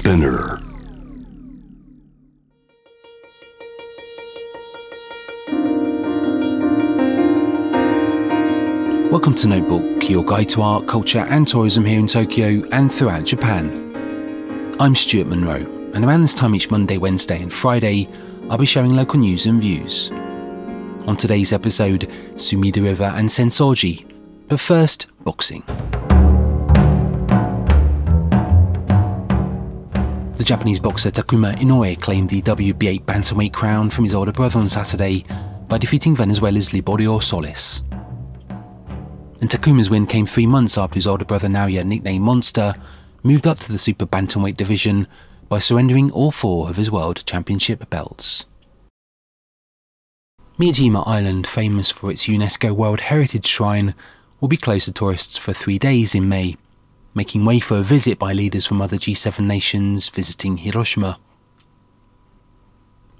Spinner. Welcome to Notebook, your guide to art, culture, and tourism here in Tokyo and throughout Japan. I'm Stuart Monroe, and around this time each Monday, Wednesday, and Friday, I'll be sharing local news and views. On today's episode, Sumida River and Sensoji. But first, boxing. The Japanese boxer Takuma Inoue claimed the WBA bantamweight crown from his older brother on Saturday by defeating Venezuela's Liborio Solis and Takuma's win came three months after his older brother Naoya, nicknamed Monster, moved up to the super bantamweight division by surrendering all four of his world championship belts. Miyajima Island, famous for its UNESCO World Heritage Shrine, will be closed to tourists for three days in May, making way for a visit by leaders from other G7 nations visiting Hiroshima.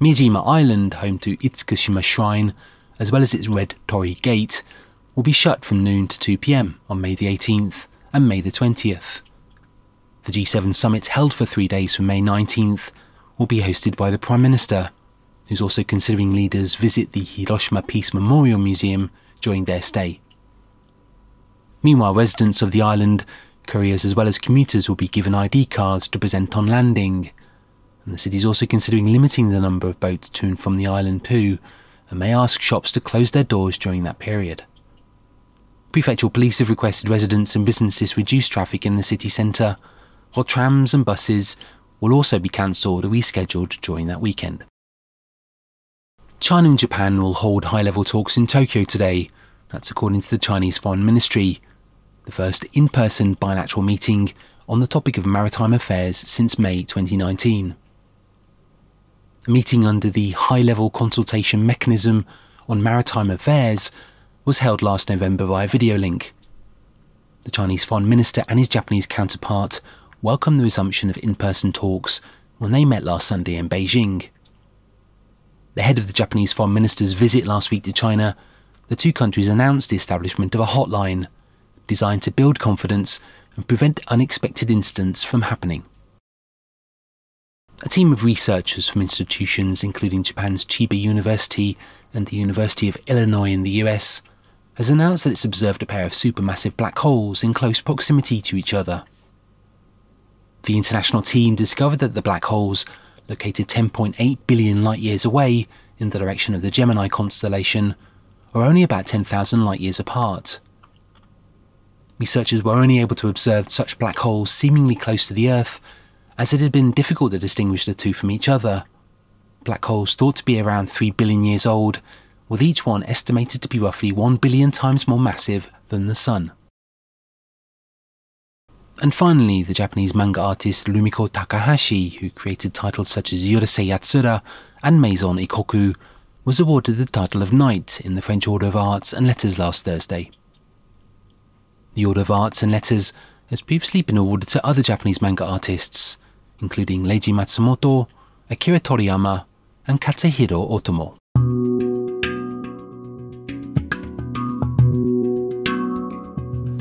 Miyajima Island, home to Itsukushima Shrine, as well as its Red Torii Gate, will be shut from noon to 2 pm on May the 18th and May the 20th. The G7 summit, held for three days from May 19th, will be hosted by the Prime Minister, who's also considering leaders visit the Hiroshima Peace Memorial Museum during their stay. Meanwhile, residents of the island, couriers as well as commuters will be given ID cards to present on landing. And the city is also considering limiting the number of boats to and from the island too, and may ask shops to close their doors during that period. Prefectural police have requested residents and businesses reduce traffic in the city centre, while trams and buses will also be cancelled or rescheduled during that weekend. China and Japan will hold high level talks in Tokyo today. That's according to the Chinese Foreign Ministry. The first in person bilateral meeting on the topic of maritime affairs since May 2019. A meeting under the High Level Consultation Mechanism on Maritime Affairs was held last November via video link. The Chinese Foreign Minister and his Japanese counterpart welcomed the resumption of in person talks when they met last Sunday in Beijing. The head of the Japanese Foreign Minister's visit last week to China, the two countries announced the establishment of a hotline designed to build confidence and prevent unexpected incidents from happening. A team of researchers from institutions including Japan's Chiba University and the University of Illinois in the US has announced that it's observed a pair of supermassive black holes in close proximity to each other. The international team discovered that the black holes, located 10.8 billion light years away in the direction of the Gemini constellation, are only about 10,000 light years apart. Researchers were only able to observe such black holes seemingly close to the Earth, as it had been difficult to distinguish the two from each other. Black holes thought to be around 3 billion years old with each one estimated to be roughly 1 billion times more massive than the Sun. And finally, the Japanese manga artist Rumiko Takahashi, who created titles such as Urusei Yatsura and Maison Ikkoku, was awarded the title of Knight in the French Order of Arts and Letters last Thursday. The Order of Arts and Letters has previously been awarded to other Japanese manga artists, including Leiji Matsumoto, Akira Toriyama, and Katsuhiro Otomo.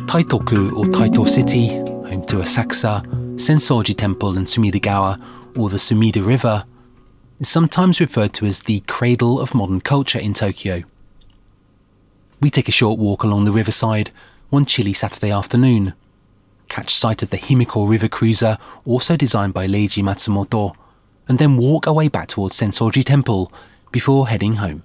Taitoku or Taito City, home to Asakusa, Sensoji Temple and Sumidagawa, or the Sumida River, is sometimes referred to as the cradle of modern culture in Tokyo. We take a short walk along the riverside one chilly Saturday afternoon, catch sight of the Himiko River Cruiser, also designed by Leiji Matsumoto, and then walk our way back towards Sensoji Temple before heading home.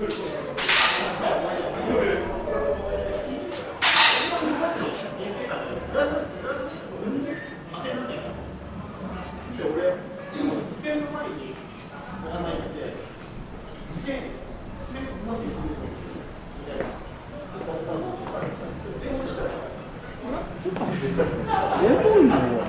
レモンの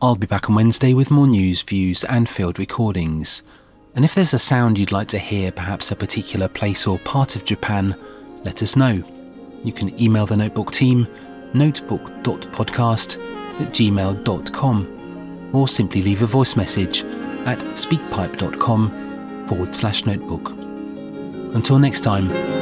I'll be back on Wednesday with more news, views, and field recordings. And if there's a sound you'd like to hear, perhaps a particular place or part of Japan, let us know. You can email the Notebook team, notebook.podcast at gmail.com, or simply leave a voice message at speakpipe.com forward slash notebook. Until next time,